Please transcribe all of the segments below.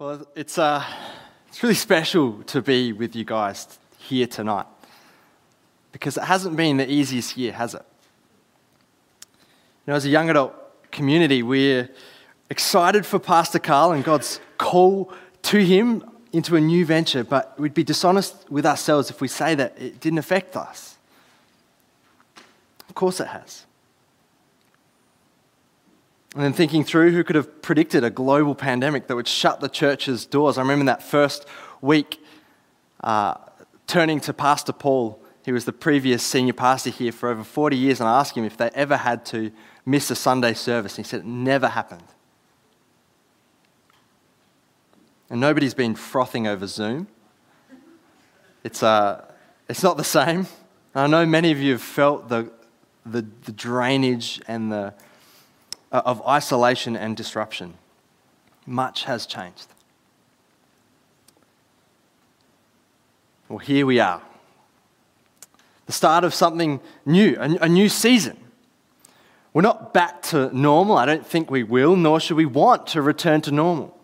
Well, it's, uh, it's really special to be with you guys here tonight because it hasn't been the easiest year, has it? You know, as a young adult community, we're excited for Pastor Carl and God's call to him into a new venture, but we'd be dishonest with ourselves if we say that it didn't affect us. Of course, it has. And then thinking through who could have predicted a global pandemic that would shut the church's doors. I remember that first week uh, turning to Pastor Paul. He was the previous senior pastor here for over 40 years, and I asked him if they ever had to miss a Sunday service. And he said it never happened. And nobody's been frothing over Zoom. It's, uh, it's not the same. I know many of you have felt the, the, the drainage and the, Uh, of isolation and disruption. Much has changed. Well, here we are. The start of something new, a, a new season. We're not back to normal. I don't think we will, nor should we want to return to normal.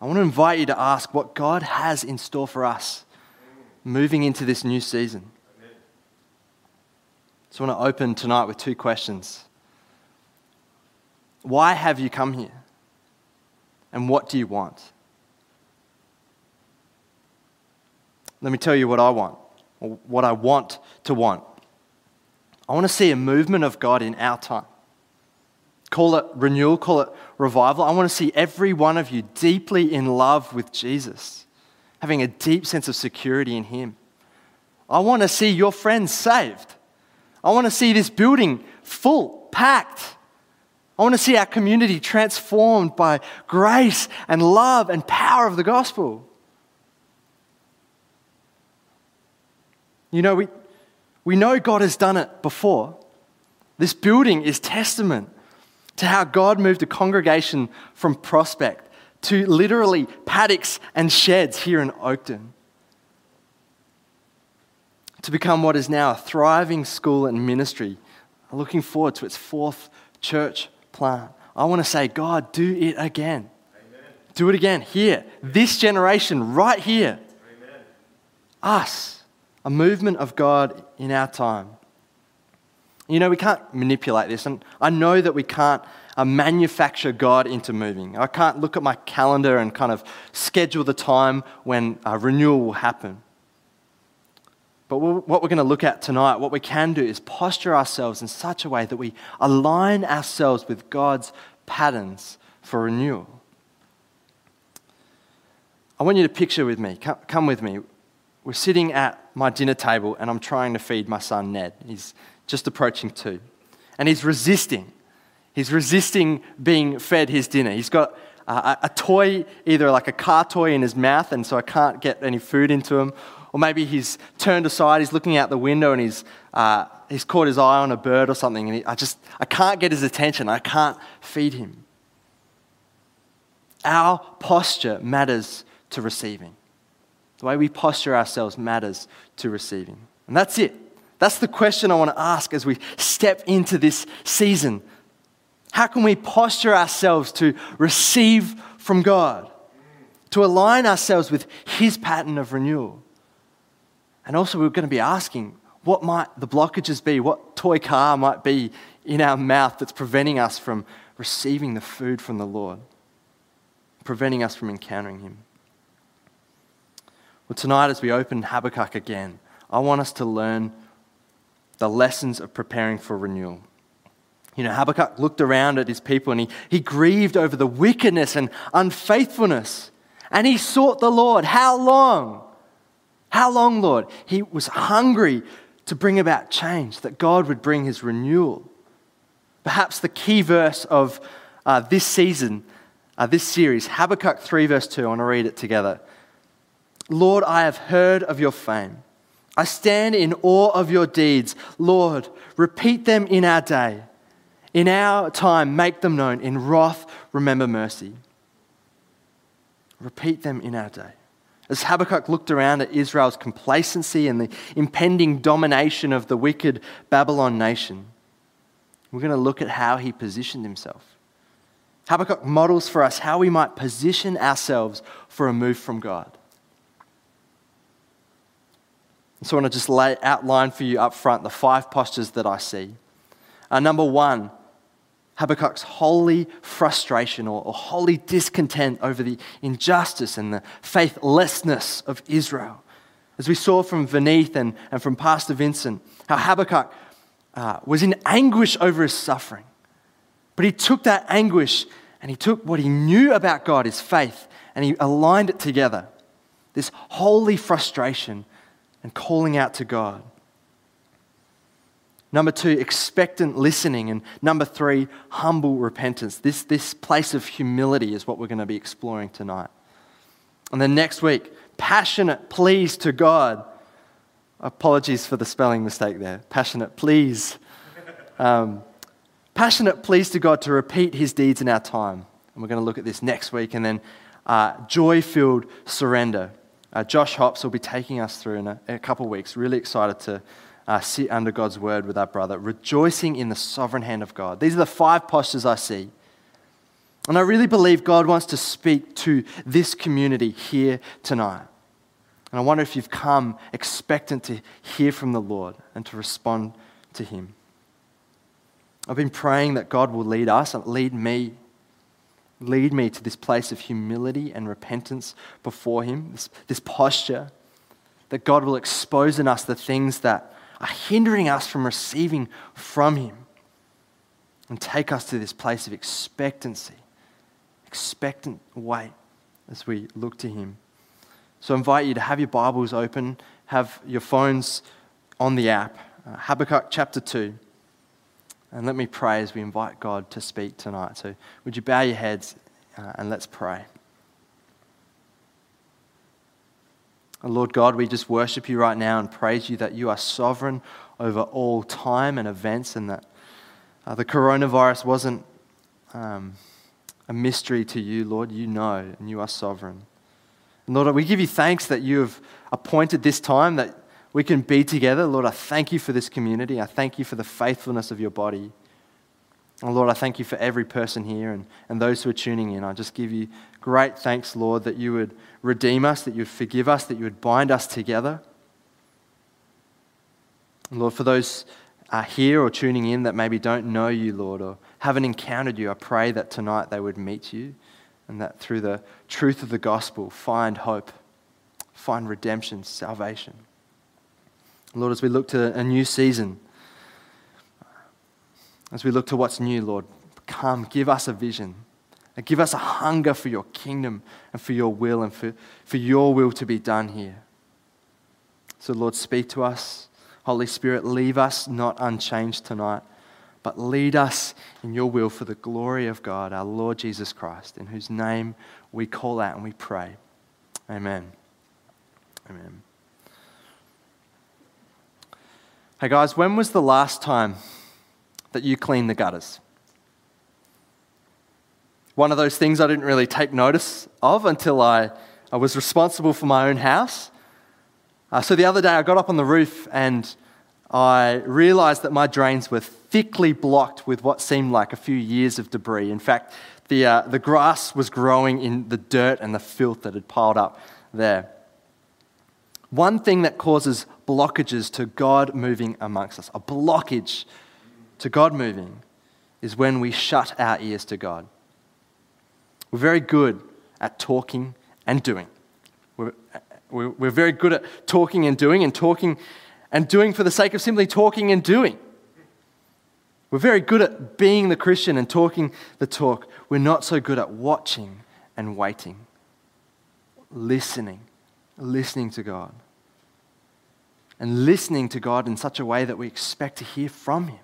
I want to invite you to ask what God has in store for us moving into this new season. So I want to open tonight with two questions. Why have you come here? And what do you want? Let me tell you what I want, or what I want to want. I want to see a movement of God in our time. Call it renewal, call it revival. I want to see every one of you deeply in love with Jesus, having a deep sense of security in Him. I want to see your friends saved. I want to see this building full, packed. I want to see our community transformed by grace and love and power of the gospel. You know, we, we know God has done it before. This building is testament to how God moved a congregation from Prospect to literally paddocks and sheds here in Oakton to become what is now a thriving school and ministry. I'm looking forward to its fourth church plant. I want to say, God, do it again. Amen. Do it again here. This generation, right here. Amen. Us. A movement of God in our time. You know, we can't manipulate this, and I know that we can't uh, manufacture God into moving. I can't look at my calendar and kind of schedule the time when uh, renewal will happen. But what we're going to look at tonight, what we can do is posture ourselves in such a way that we align ourselves with God's patterns for renewal. I want you to picture with me, come with me. We're sitting at my dinner table and I'm trying to feed my son Ned. He's just approaching two. And he's resisting. He's resisting being fed his dinner. He's got a, a toy, either like a car toy in his mouth, and so I can't get any food into him, or maybe he's turned aside, he's looking out the window and he's, uh, he's caught his eye on a bird or something. And he, I just, I can't get his attention. I can't feed him. Our posture matters to receiving. The way we posture ourselves matters to receiving. And that's it. That's the question I want to ask as we step into this season. How can we posture ourselves to receive from God? To align ourselves with His pattern of renewal? And also, we're going to be asking what might the blockages be? What toy car might be in our mouth that's preventing us from receiving the food from the Lord, preventing us from encountering Him? Well, tonight, as we open Habakkuk again, I want us to learn the lessons of preparing for renewal. You know, Habakkuk looked around at his people and he, he grieved over the wickedness and unfaithfulness. And he sought the Lord. How long? How long, Lord? He was hungry to bring about change, that God would bring his renewal. Perhaps the key verse of uh, this season, uh, this series, Habakkuk 3, verse 2. I want to read it together. Lord, I have heard of your fame. I stand in awe of your deeds. Lord, repeat them in our day. In our time, make them known. In wrath, remember mercy. Repeat them in our day. As Habakkuk looked around at Israel's complacency and the impending domination of the wicked Babylon nation, we're going to look at how he positioned himself. Habakkuk models for us how we might position ourselves for a move from God. So I want to just lay, outline for you up front the five postures that I see. Uh, number one, Habakkuk's holy frustration or, or holy discontent over the injustice and the faithlessness of Israel. As we saw from Vineeth and, and from Pastor Vincent, how Habakkuk uh, was in anguish over his suffering. But he took that anguish and he took what he knew about God, his faith, and he aligned it together. This holy frustration and calling out to God. Number two, expectant listening. And number three, humble repentance. This, this place of humility is what we're going to be exploring tonight. And then next week, passionate pleas to God. Apologies for the spelling mistake there. Passionate pleas. Um, passionate pleas to God to repeat his deeds in our time. And we're going to look at this next week. And then uh, joy filled surrender. Uh, Josh Hops will be taking us through in a, a couple of weeks. Really excited to uh, sit under God's word with our brother, rejoicing in the sovereign hand of God. These are the five postures I see. And I really believe God wants to speak to this community here tonight. And I wonder if you've come expectant to hear from the Lord and to respond to Him. I've been praying that God will lead us, lead me, lead me to this place of humility and repentance before Him, this, this posture, that God will expose in us the things that are hindering us from receiving from Him and take us to this place of expectancy, expectant wait as we look to Him. So I invite you to have your Bibles open, have your phones on the app, uh, Habakkuk chapter 2. And let me pray as we invite God to speak tonight. So, would you bow your heads uh, and let's pray. Lord God, we just worship you right now and praise you that you are sovereign over all time and events and that uh, the coronavirus wasn't um, a mystery to you, Lord. You know and you are sovereign. And Lord, we give you thanks that you have appointed this time that we can be together. Lord, I thank you for this community. I thank you for the faithfulness of your body. And Lord, I thank you for every person here and, and those who are tuning in. I just give you great thanks, Lord, that you would redeem us, that you would forgive us, that you would bind us together. Lord, for those uh, here or tuning in that maybe don't know you, Lord, or haven't encountered you, I pray that tonight they would meet you and that through the truth of the gospel find hope, find redemption, salvation. Lord, as we look to a new season, as we look to what's new, Lord, come, give us a vision. And give us a hunger for your kingdom and for your will and for, for your will to be done here. So, Lord, speak to us. Holy Spirit, leave us not unchanged tonight, but lead us in your will for the glory of God, our Lord Jesus Christ, in whose name we call out and we pray. Amen. Amen. Hey, guys, when was the last time that you clean the gutters? one of those things I didn't really take notice of until I, I was responsible for my own house. Uh, so the other day I got up on the roof and I realized that my drains were thickly blocked with what seemed like a few years of debris. In fact, the, uh, the grass was growing in the dirt and the filth that had piled up there. One thing that causes blockages to God moving amongst us, a blockage to God moving, is when we shut our ears to God. We're very good at talking and doing. We're, we're, very good at talking and doing, and talking and doing for the sake of simply talking and doing. We're very good at being the Christian and talking the talk. We're not so good at watching and waiting, listening, listening to God. And listening to God in such a way that we expect to hear from Him.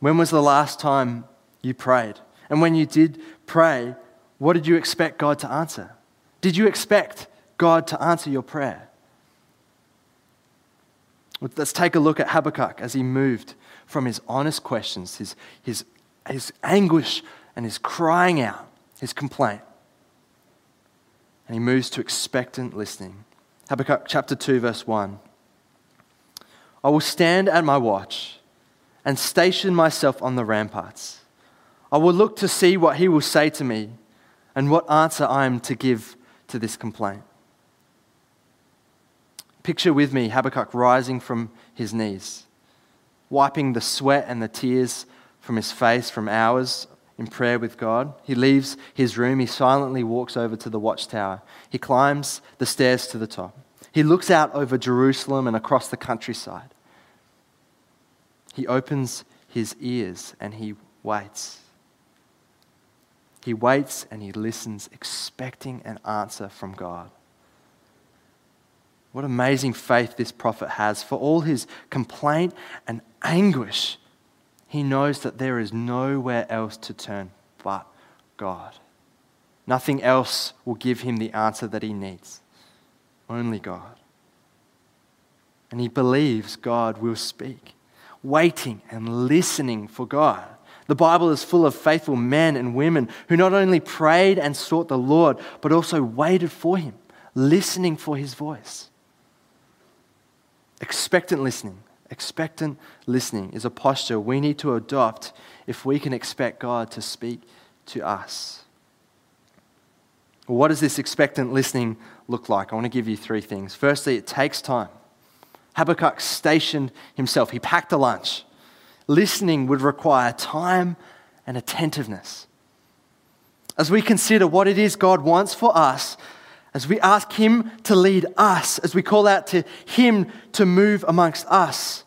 When was the last time you prayed. And when you did pray, what did you expect God to answer? Did you expect God to answer your prayer? Let's take a look at Habakkuk as he moved from his honest questions, his, his, his anguish, and his crying out, his complaint. And he moves to expectant listening. Habakkuk chapter 2, verse 1. I will stand at my watch and station myself on the ramparts. I will look to see what he will say to me and what answer I am to give to this complaint. Picture with me Habakkuk rising from his knees, wiping the sweat and the tears from his face from hours in prayer with God. He leaves his room. He silently walks over to the watchtower. He climbs the stairs to the top. He looks out over Jerusalem and across the countryside. He opens his ears and he waits. He waits and he listens, expecting an answer from God. What amazing faith this prophet has. For all his complaint and anguish, he knows that there is nowhere else to turn but God. Nothing else will give him the answer that he needs. Only God. And he believes God will speak, waiting and listening for God. The Bible is full of faithful men and women who not only prayed and sought the Lord, but also waited for him, listening for his voice. Expectant listening. Expectant listening is a posture we need to adopt if we can expect God to speak to us. what does this expectant listening look like? I want to give you three things. Firstly, it takes time. Habakkuk stationed himself, he packed a lunch. Listening would require time and attentiveness. As we consider what it is God wants for us, as we ask Him to lead us, as we call out to Him to move amongst us,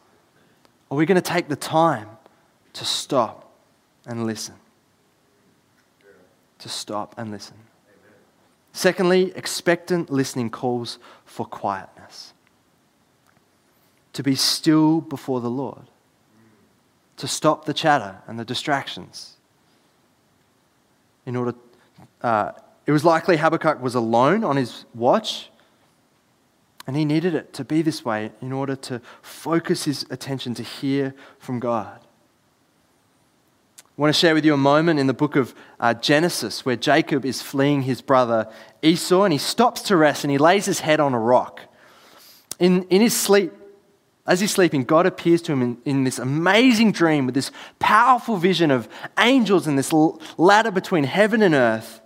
are we going to take the time to stop and listen? To stop and listen. Secondly, expectant listening calls for quietness. To be still before the Lord. To stop the chatter and the distractions. In order, uh, it was likely Habakkuk was alone on his watch, and he needed it to be this way in order to focus his attention to hear from God. I want to share with you a moment in the book of uh, Genesis where Jacob is fleeing his brother Esau and he stops to rest and he lays his head on a rock. In, in his sleep, as he's sleeping, God appears to him in, in this amazing dream with this powerful vision of angels and this ladder between heaven and earth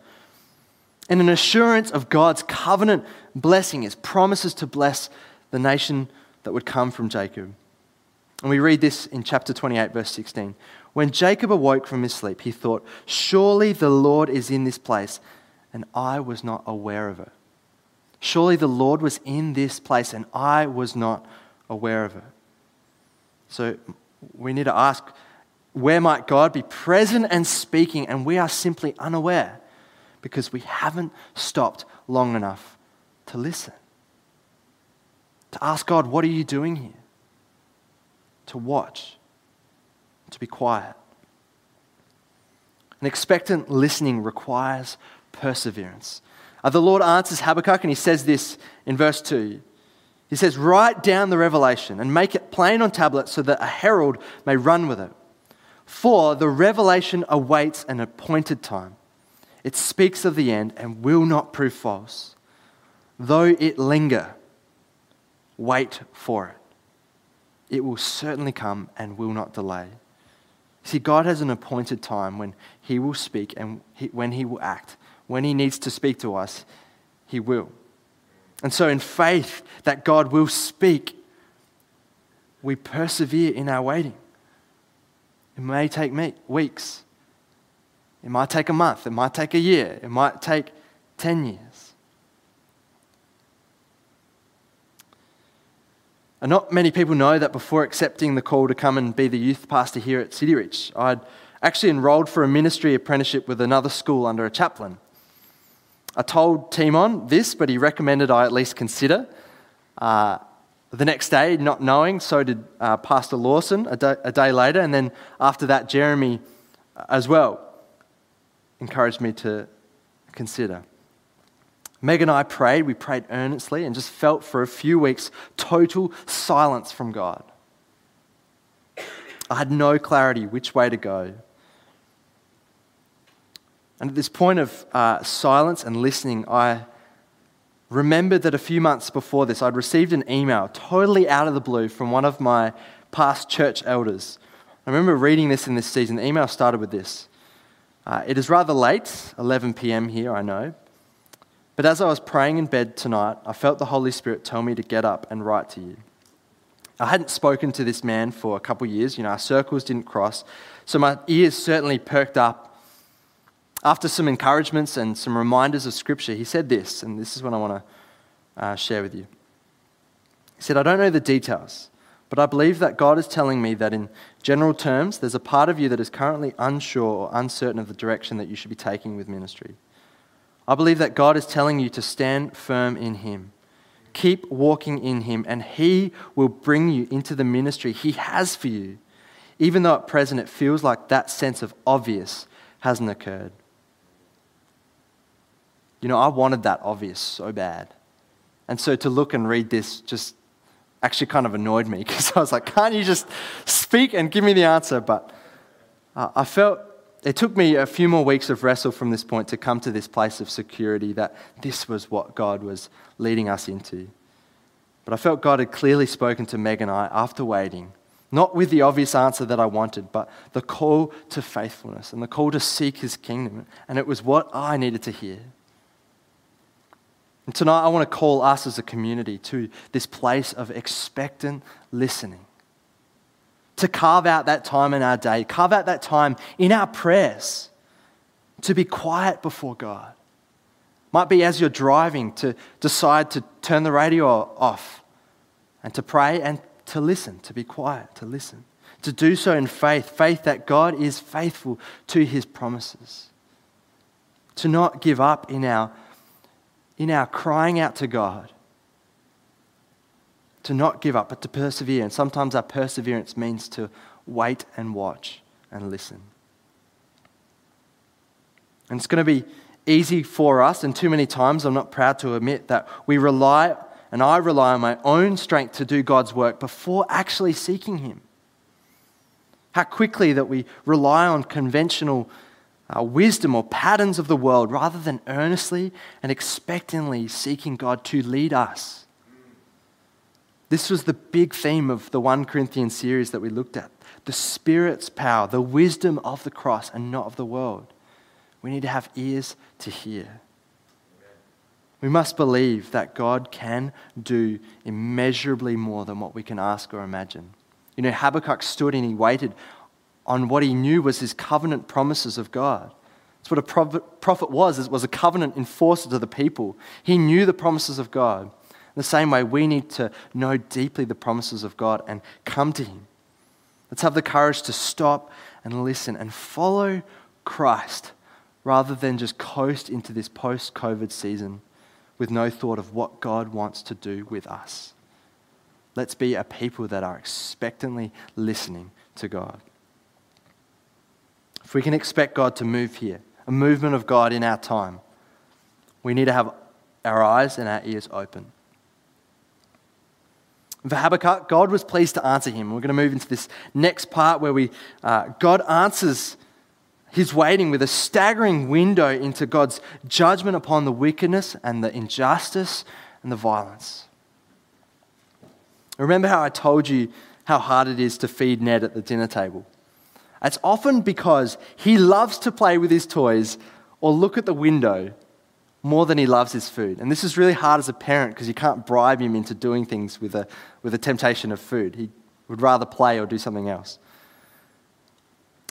and an assurance of God's covenant blessing, his promises to bless the nation that would come from Jacob. And we read this in chapter 28, verse 16. When Jacob awoke from his sleep, he thought, Surely the Lord is in this place, and I was not aware of it. Surely the Lord was in this place, and I was not aware of it. So we need to ask, where might God be present and speaking, and we are simply unaware? because we haven't stopped long enough to listen. To ask God, what are you doing here? To watch, to be quiet. An expectant listening requires perseverance. Uh, the Lord answers Habakkuk and he says this in verse 2. He says, Write down the revelation and make it plain on tablets so that a herald may run with it. For the revelation awaits an appointed time. It speaks of the end and will not prove false. Though it linger, wait for it. It will certainly come and will not delay. See, God has an appointed time when He will speak and he, when He will act. When He needs to speak to us, He will. And so, in faith that God will speak, we persevere in our waiting. It may take me weeks, it might take a month, it might take a year, it might take 10 years. And not many people know that before accepting the call to come and be the youth pastor here at City Reach, I'd actually enrolled for a ministry apprenticeship with another school under a chaplain. I told Timon this, but he recommended I at least consider. Uh, the next day, not knowing, so did uh, Pastor Lawson a day, a day later, and then after that, Jeremy as well encouraged me to consider. Meg and I prayed, we prayed earnestly, and just felt for a few weeks total silence from God. I had no clarity which way to go. And at this point of uh, silence and listening, I remembered that a few months before this, I'd received an email totally out of the blue from one of my past church elders I remember reading this in this season. The email started with this uh, It is rather late, 11 p.m. here, I know. But as I was praying in bed tonight, I felt the Holy Spirit tell me to get up and write to you. I hadn't spoken to this man for a couple years. You know, our circles didn't cross. So my ears certainly perked up. After some encouragements and some reminders of Scripture, he said this, and this is what I want to uh, share with you. He said, I don't know the details, but I believe that God is telling me that in general terms, there's a part of you that is currently unsure or uncertain of the direction that you should be taking with ministry. I believe that God is telling you to stand firm in Him. Keep walking in Him, and He will bring you into the ministry He has for you, even though at present it feels like that sense of obvious hasn't occurred. You know, I wanted that obvious so bad. And so to look and read this just actually kind of annoyed me because I was like, can't you just speak and give me the answer? But uh, I felt it took me a few more weeks of wrestle from this point to come to this place of security that this was what God was leading us into. But I felt God had clearly spoken to Meg and I after waiting, not with the obvious answer that I wanted, but the call to faithfulness and the call to seek his kingdom. And it was what I needed to hear. And tonight, I want to call us as a community to this place of expectant listening to carve out that time in our day, carve out that time in our prayers to be quiet before God. Might be as you're driving to decide to turn the radio off and to pray and to listen, to be quiet, to listen. To do so in faith, faith that God is faithful to his promises. To not give up in our, in our crying out to God, to not give up, but to persevere. And sometimes our perseverance means to wait and watch and listen. And it's going to be easy for us, and too many times I'm not proud to admit that we rely, and I rely on my own strength to do God's work before actually seeking Him. How quickly that we rely on conventional uh, wisdom or patterns of the world rather than earnestly and expectantly seeking God to lead us. This was the big theme of the 1 Corinthians series that we looked at the Spirit's power, the wisdom of the cross and not of the world. We need to have ears to hear. We must believe that God can do immeasurably more than what we can ask or imagine. You know, Habakkuk stood and he waited on what he knew was his covenant promises of God. That's what a prophet was, it was a covenant enforcer to the people. He knew the promises of God the same way, we need to know deeply the promises of God and come to Him. Let's have the courage to stop and listen and follow Christ rather than just coast into this post COVID season with no thought of what God wants to do with us. Let's be a people that are expectantly listening to God. If we can expect God to move here, a movement of God in our time, we need to have our eyes and our ears open. For Habakkuk, God was pleased to answer him. We're going to move into this next part where we, uh, God answers his waiting with a staggering window into God's judgment upon the wickedness and the injustice and the violence. Remember how I told you how hard it is to feed Ned at the dinner table? It's often because he loves to play with his toys or look at the window more than he loves his food. And this is really hard as a parent because you can't bribe him into doing things with a, with a temptation of food. He would rather play or do something else.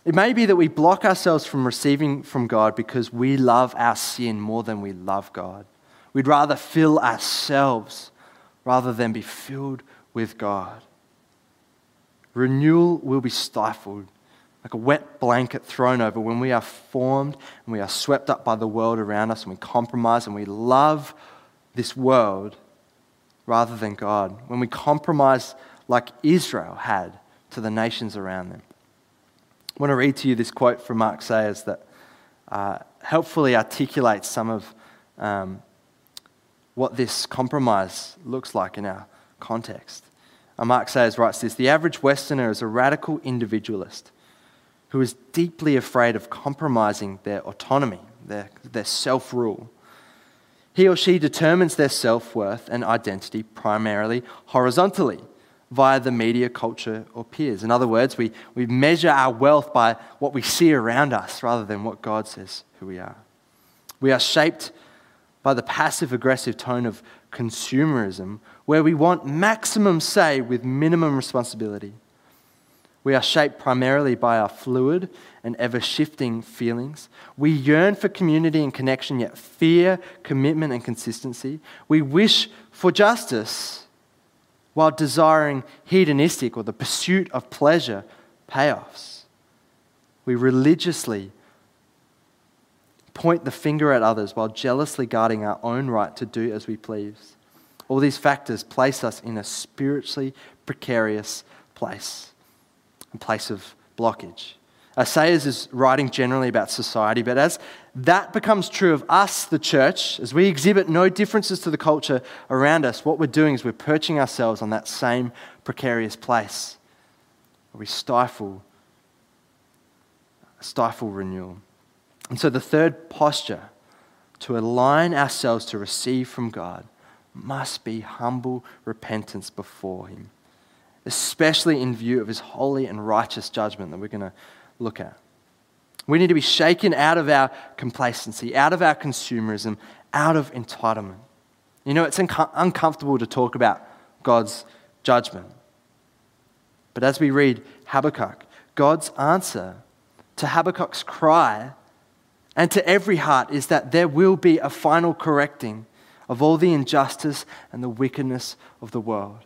It may be that we block ourselves from receiving from God because we love our sin more than we love God. We'd rather fill ourselves rather than be filled with God. Renewal will be stifled like a wet blanket thrown over when we are formed and we are swept up by the world around us and we compromise and we love this world rather than God. When we compromise like Israel had to the nations around them. I want to read to you this quote from Mark Sayers that uh, helpfully articulates some of um, what this compromise looks like in our context. Uh, Mark Sayers writes this The average Westerner is a radical individualist who is deeply afraid of compromising their autonomy, their, their self rule. He or she determines their self worth and identity primarily horizontally, via the media, culture, or peers. In other words, we, we measure our wealth by what we see around us rather than what God says who we are. We are shaped by the passive aggressive tone of consumerism, where we want maximum say with minimum responsibility. We are shaped primarily by our fluid and ever shifting feelings. We yearn for community and connection, yet fear commitment and consistency. We wish for justice while desiring hedonistic or the pursuit of pleasure payoffs. We religiously point the finger at others while jealously guarding our own right to do as we please. All these factors place us in a spiritually precarious place, a place of blockage. Sayers is writing generally about society, but as that becomes true of us, the church, as we exhibit no differences to the culture around us, what we're doing is we're perching ourselves on that same precarious place where we stifle, stifle renewal. And so the third posture to align ourselves to receive from God must be humble repentance before Him, especially in view of His holy and righteous judgment that we're going to look at. We need to be shaken out of our complacency, out of our consumerism, out of entitlement. You know, it's unco- uncomfortable to talk about God's judgment. But as we read Habakkuk, God's answer to Habakkuk's cry and to every heart is that there will be a final correcting of all the injustice and the wickedness of the world,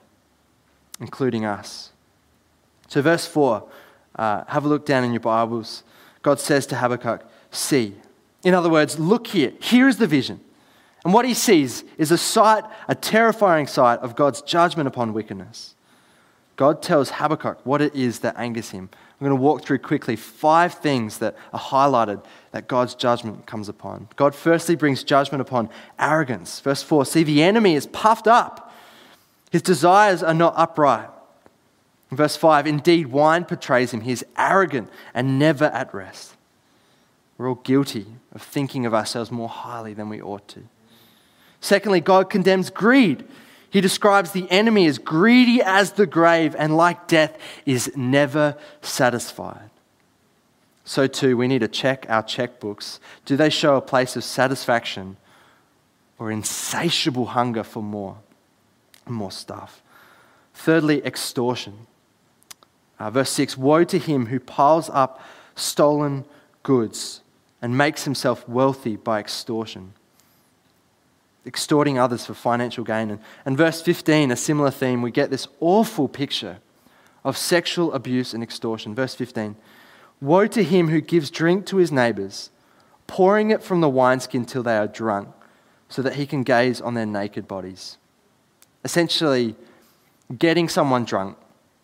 including us. So, verse 4 uh, have a look down in your Bibles. God says to Habakkuk, See. In other words, look here. Here is the vision. And what he sees is a sight, a terrifying sight of God's judgment upon wickedness. God tells Habakkuk what it is that angers him. I'm going to walk through quickly five things that are highlighted that God's judgment comes upon. God firstly brings judgment upon arrogance. Verse 4 See, the enemy is puffed up, his desires are not upright. Verse 5 Indeed, wine portrays him. He is arrogant and never at rest. We're all guilty of thinking of ourselves more highly than we ought to. Secondly, God condemns greed. He describes the enemy as greedy as the grave and, like death, is never satisfied. So, too, we need to check our checkbooks. Do they show a place of satisfaction or insatiable hunger for more more stuff? Thirdly, extortion. Uh, verse 6 Woe to him who piles up stolen goods and makes himself wealthy by extortion, extorting others for financial gain. And, and verse 15, a similar theme, we get this awful picture of sexual abuse and extortion. Verse 15 Woe to him who gives drink to his neighbors, pouring it from the wineskin till they are drunk, so that he can gaze on their naked bodies. Essentially, getting someone drunk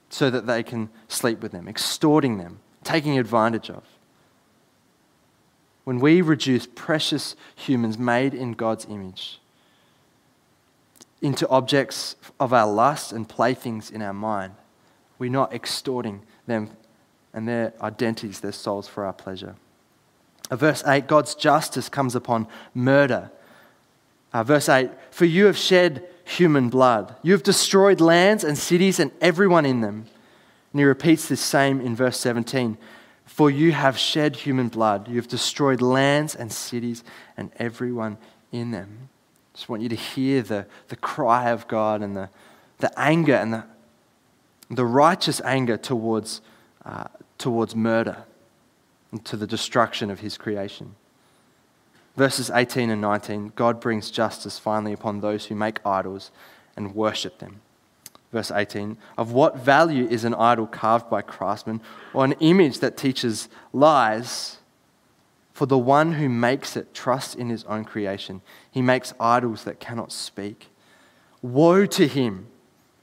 so that they can sleep with them, extorting them, taking advantage of. When we reduce precious humans made in God's image into objects of our lust and playthings in our mind, we're not extorting them and their identities, their souls for our pleasure. Uh, verse 8 God's justice comes upon murder. Uh, verse 8 For you have shed human blood. You have destroyed lands and cities and everyone in them. And he repeats this same in verse 17 For you have shed human blood. You have destroyed lands and cities and everyone in them. Just want you to hear the, the cry of God and the, the anger and the, the righteous anger towards, uh, towards murder and to the destruction of his creation. Verses 18 and 19 God brings justice finally upon those who make idols and worship them. Verse 18 Of what value is an idol carved by craftsmen or an image that teaches lies? For the one who makes it trusts in his own creation. He makes idols that cannot speak. Woe to him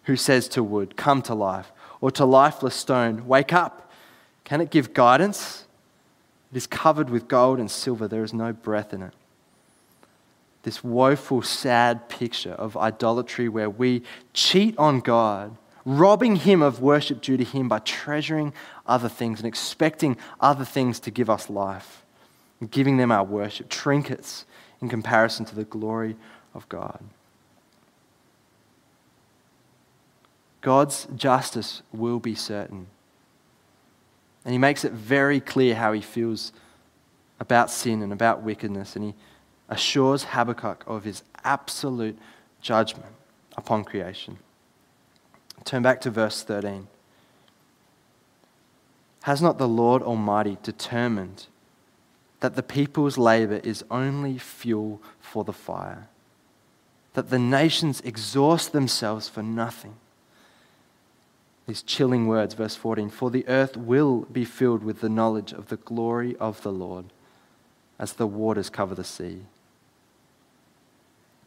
who says to wood, Come to life, or to lifeless stone, Wake up. Can it give guidance? It is covered with gold and silver, there is no breath in it. This woeful, sad picture of idolatry where we cheat on God, robbing Him of worship due to Him by treasuring other things and expecting other things to give us life, giving them our worship, trinkets in comparison to the glory of God. God's justice will be certain. And he makes it very clear how he feels about sin and about wickedness. And he assures Habakkuk of his absolute judgment upon creation. Turn back to verse 13. Has not the Lord Almighty determined that the people's labor is only fuel for the fire? That the nations exhaust themselves for nothing? These chilling words, verse 14 For the earth will be filled with the knowledge of the glory of the Lord as the waters cover the sea.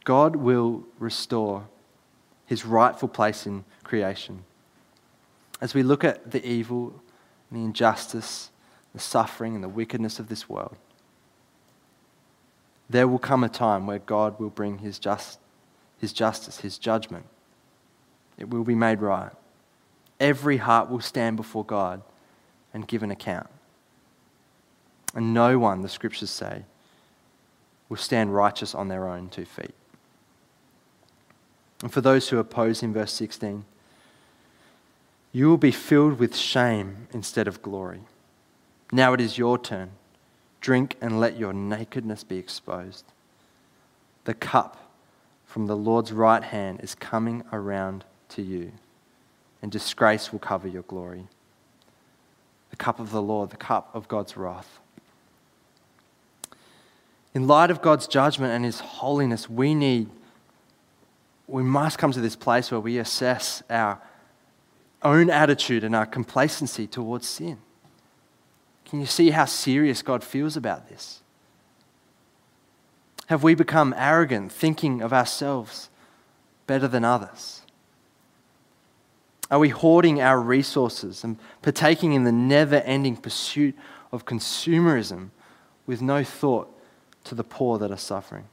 God will restore his rightful place in creation. As we look at the evil and the injustice, the suffering and the wickedness of this world, there will come a time where God will bring his, just, his justice, his judgment. It will be made right. Every heart will stand before God and give an account. And no one, the scriptures say, will stand righteous on their own two feet. And for those who oppose him, verse 16, you will be filled with shame instead of glory. Now it is your turn. Drink and let your nakedness be exposed. The cup from the Lord's right hand is coming around to you, and disgrace will cover your glory. The cup of the Lord, the cup of God's wrath. In light of God's judgment and his holiness, we need we must come to this place where we assess our own attitude and our complacency towards sin. Can you see how serious God feels about this? Have we become arrogant, thinking of ourselves better than others? Are we hoarding our resources and partaking in the never ending pursuit of consumerism with no thought to the poor that are suffering?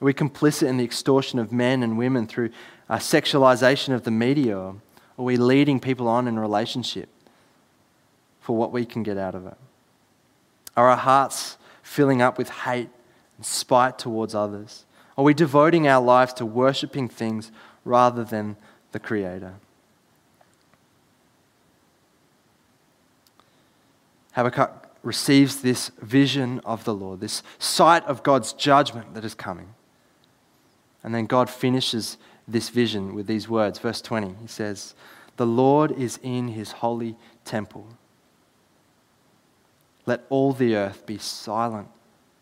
Are we complicit in the extortion of men and women through a sexualization of the media? Or are we leading people on in relationship for what we can get out of it? Are our hearts filling up with hate and spite towards others? Are we devoting our lives to worshipping things rather than the Creator? Habakkuk receives this vision of the Lord, this sight of God's judgment that is coming. And then God finishes this vision with these words. Verse 20, he says, The Lord is in his holy temple. Let all the earth be silent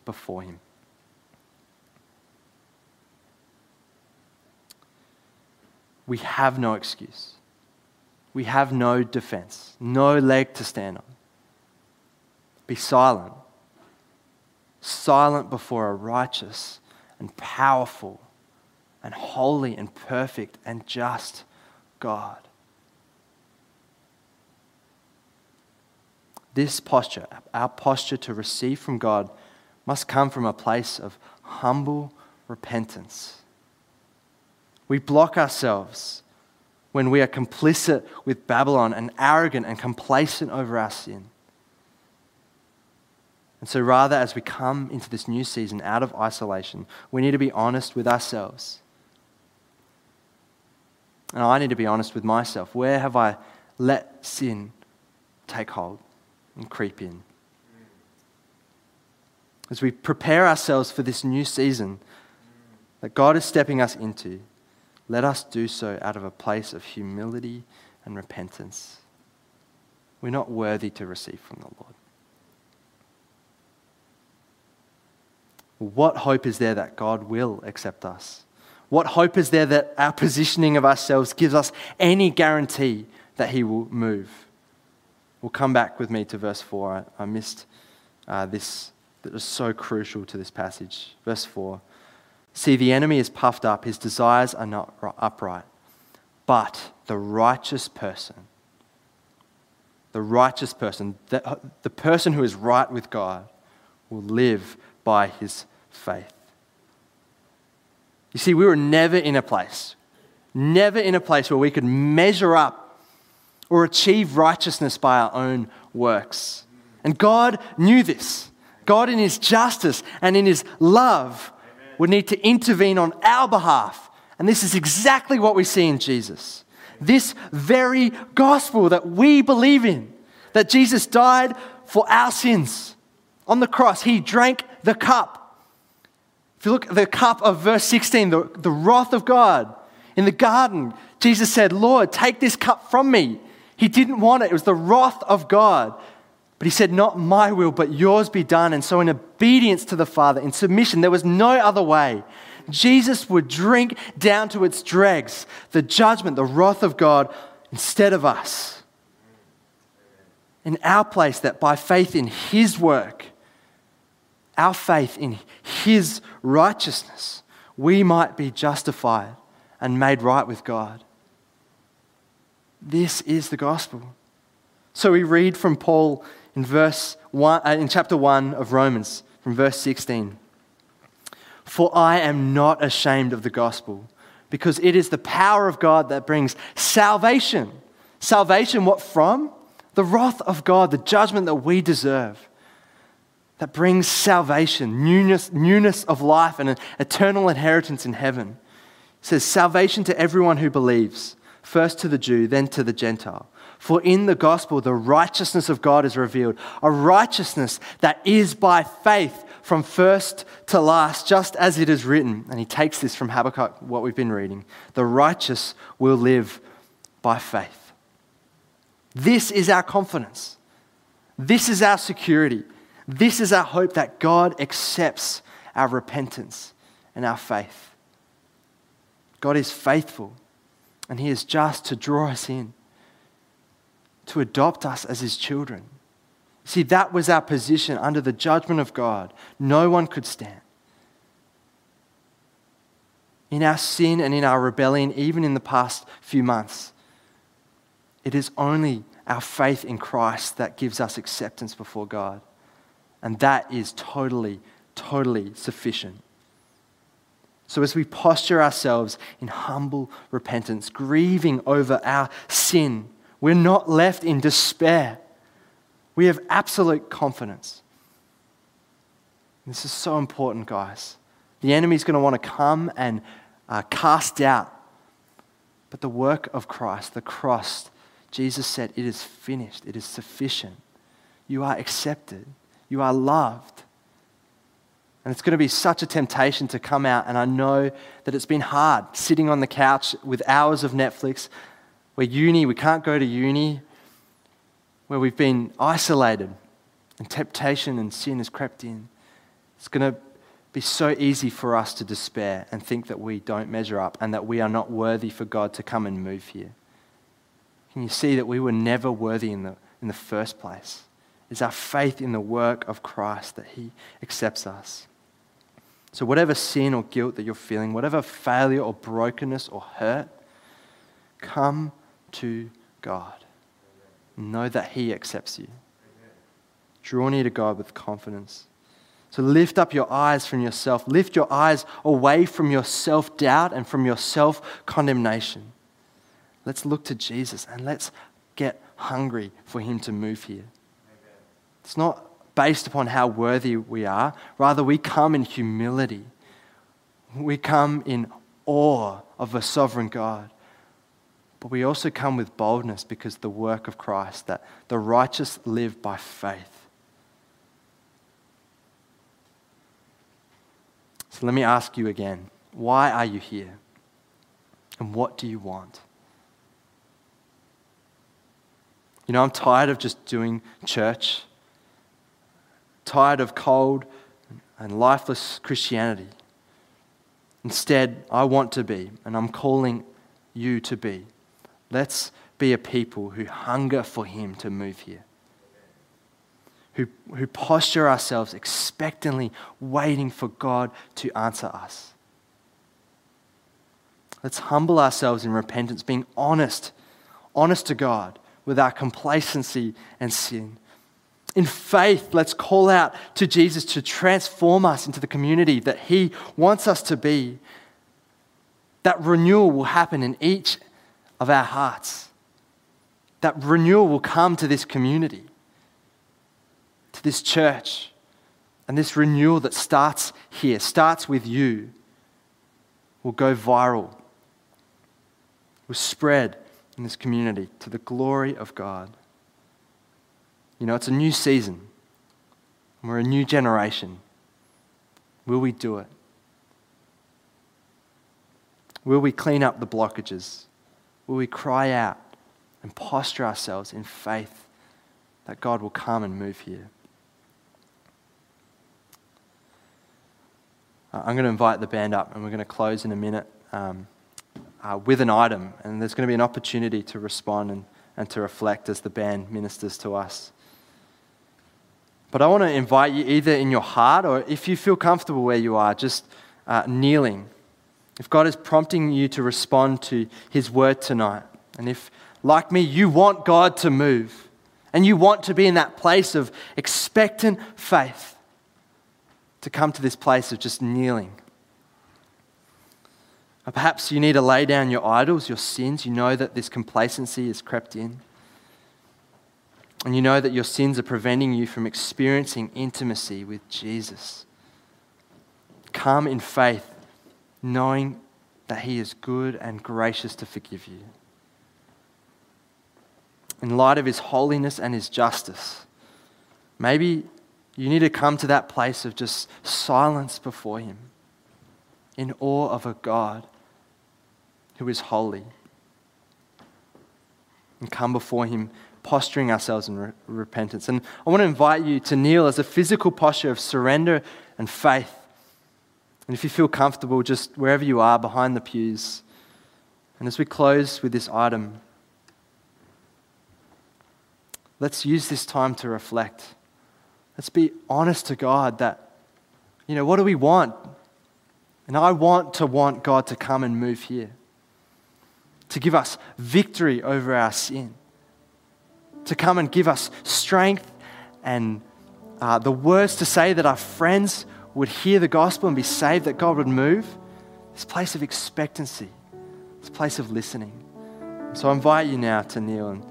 before him. We have no excuse. We have no defense, no leg to stand on. Be silent. Silent before a righteous and powerful and holy and perfect and just God. This posture, our posture to receive from God, must come from a place of humble repentance. We block ourselves when we are complicit with Babylon and arrogant and complacent over our sin. And so, rather, as we come into this new season out of isolation, we need to be honest with ourselves and I need to be honest with myself. Where have I let sin take hold and creep in? As we prepare ourselves for this new season that God is stepping us into, let us do so out of a place of humility and repentance. We're not worthy to receive from the Lord. What hope is there that God will accept us? What hope is there that our positioning of ourselves gives us any guarantee that He will move? We'll come back with me to verse 4. I, I missed uh, this that is so crucial to this passage. Verse 4 See, the enemy is puffed up, his desires are not upright, but the righteous person, the righteous person, the, uh, the person who is right with God, will live by his faith. You see, we were never in a place, never in a place where we could measure up or achieve righteousness by our own works. And God knew this. God, in His justice and in His love, would need to intervene on our behalf. And this is exactly what we see in Jesus. This very gospel that we believe in, that Jesus died for our sins on the cross, he drank the cup. If you look at the cup of verse 16, the, the wrath of God in the garden, Jesus said, Lord, take this cup from me. He didn't want it, it was the wrath of God. But he said, Not my will, but yours be done. And so, in obedience to the Father, in submission, there was no other way. Jesus would drink down to its dregs the judgment, the wrath of God instead of us. In our place, that by faith in his work, our faith in his righteousness, we might be justified and made right with God. This is the gospel. So we read from Paul in verse one, uh, in chapter 1 of Romans, from verse 16. For I am not ashamed of the gospel, because it is the power of God that brings salvation. Salvation, what from? The wrath of God, the judgment that we deserve. That brings salvation, newness, newness of life, and an eternal inheritance in heaven. It says, Salvation to everyone who believes, first to the Jew, then to the Gentile. For in the gospel, the righteousness of God is revealed, a righteousness that is by faith from first to last, just as it is written. And he takes this from Habakkuk, what we've been reading. The righteous will live by faith. This is our confidence. This is our security. This is our hope that God accepts our repentance and our faith. God is faithful, and He is just to draw us in to adopt us as his children. See, that was our position under the judgment of God. No one could stand. In our sin and in our rebellion, even in the past few months, it is only our faith in Christ that gives us acceptance before God. And that is totally, totally sufficient. So, as we posture ourselves in humble repentance, grieving over our sin, we're not left in despair. We have absolute confidence. This is so important, guys. The enemy's going to want to come and uh, cast out. But the work of Christ, the cross, Jesus said, it is finished, it is sufficient. You are accepted, you are loved. And it's going to be such a temptation to come out. And I know that it's been hard sitting on the couch with hours of Netflix, where uni, we can't go to uni, where we've been isolated and temptation and sin has crept in. It's going to be so easy for us to despair and think that we don't measure up and that we are not worthy for God to come and move here. Can you see that we were never worthy in the, in the first place? It's our faith in the work of Christ that He accepts us. So, whatever sin or guilt that you're feeling, whatever failure or brokenness or hurt, come to God. Know that He accepts you. Draw near to God with confidence. So lift up your eyes from yourself. Lift your eyes away from your self doubt and from your self condemnation. Let's look to Jesus and let's get hungry for Him to move here. It's not based upon how worthy we are, rather, we come in humility. We come in awe of a sovereign God. But we also come with boldness because the work of Christ, that the righteous live by faith. So let me ask you again why are you here? And what do you want? You know, I'm tired of just doing church, tired of cold and lifeless Christianity. Instead, I want to be, and I'm calling you to be Let's be a people who hunger for Him to move here, who, who posture ourselves expectantly, waiting for God to answer us. Let's humble ourselves in repentance, being honest, honest to God with our complacency and sin. In faith, let's call out to Jesus to transform us into the community that He wants us to be. That renewal will happen in each of our hearts. That renewal will come to this community, to this church. And this renewal that starts here, starts with you, will go viral, will spread in this community to the glory of God. You know, it's a new season. We're a new generation. Will we do it? Will we clean up the blockages? Will we cry out and posture ourselves in faith that God will come and move here? Uh, I'm going to invite the band up and we're going to close in a minute um, uh, with an item. And there's going to be an opportunity to respond and, and to reflect as the band ministers to us. But I want to invite you either in your heart or if you feel comfortable where you are, just uh, kneeling. If God is prompting you to respond to His word tonight, and if, like me, you want God to move and you want to be in that place of expectant faith, to come to this place of just kneeling. Or perhaps you need to lay down your idols, your sins. You know that this complacency has crept in. And you know that your sins are preventing you from experiencing intimacy with Jesus. Come in faith, knowing that He is good and gracious to forgive you. In light of His holiness and His justice, maybe you need to come to that place of just silence before Him, in awe of a God who is holy. And come before Him posturing ourselves in re- repentance. And I want to invite you to kneel as a physical posture of surrender and faith. And if you feel comfortable, just wherever you are, behind the pews. And as we close with this item, let's use this time to reflect. Let's be honest to God that, you know, what do we want? And I want to want God to come and move here, to give us victory over our sin to come and give us strength and uh, the words to say that our friends would hear the gospel and be saved, that God would move. This place of expectancy, this place of listening. So I invite you now to kneel and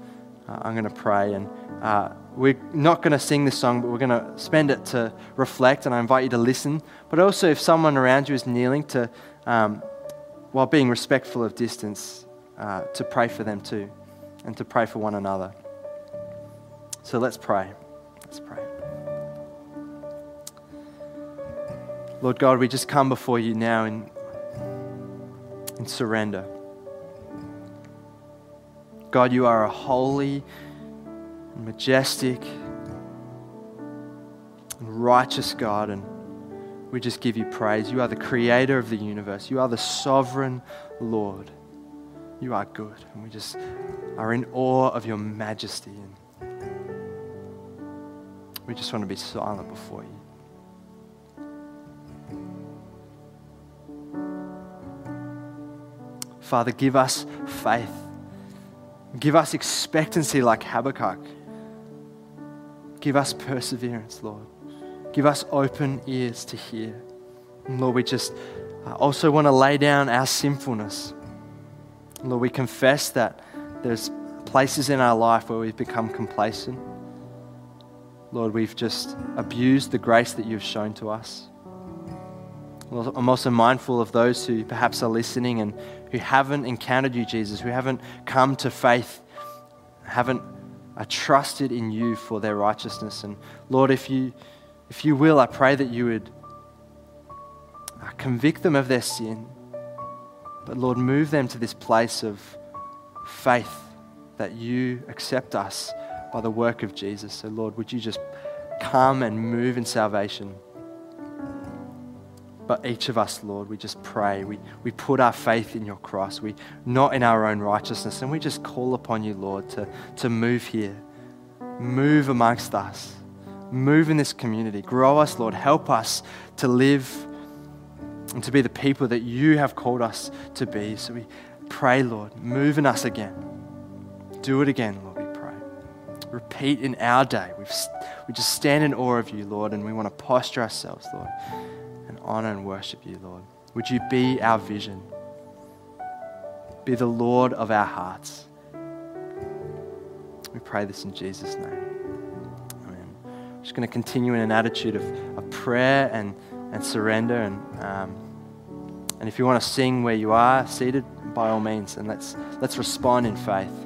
uh, I'm going to pray. And uh, we're not going to sing this song, but we're going to spend it to reflect. And I invite you to listen. But also, if someone around you is kneeling, to, um, while being respectful of distance, uh, to pray for them too and to pray for one another. So let's pray. Let's pray. Lord God, we just come before you now in, in surrender. God, you are a holy, majestic, and righteous God, and we just give you praise. You are the creator of the universe, you are the sovereign Lord. You are good, and we just are in awe of your majesty. And we just want to be silent before you. Father, give us faith. Give us expectancy like Habakkuk. Give us perseverance, Lord. Give us open ears to hear. And Lord, we just uh, also want to lay down our sinfulness. Lord, we confess that there's places in our life where we've become complacent Lord, we've just abused the grace that you've shown to us. I'm also mindful of those who perhaps are listening and who haven't encountered you, Jesus, who haven't come to faith, haven't uh, trusted in you for their righteousness. And Lord, if you, if you will, I pray that you would uh, convict them of their sin. But Lord, move them to this place of faith that you accept us by the work of Jesus. So, Lord, would you just come and move in salvation? But each of us, Lord, we just pray. We, we put our faith in your cross. We not in our own righteousness. And we just call upon you, Lord, to, to move here. Move amongst us. Move in this community. Grow us, Lord. Help us to live and to be the people that you have called us to be. So we pray, Lord, move in us again. Do it again, Lord we pray. repeat in our day. We've, we just stand in awe of you, Lord, and we want to posture ourselves, Lord, honor and worship you, Lord. Would you be our vision? Be the Lord of our hearts. We pray this in Jesus' name. Amen. I'm just going to continue in an attitude of, of prayer and, and surrender. And, um, and if you want to sing where you are, seated, by all means, and let's, let's respond in faith.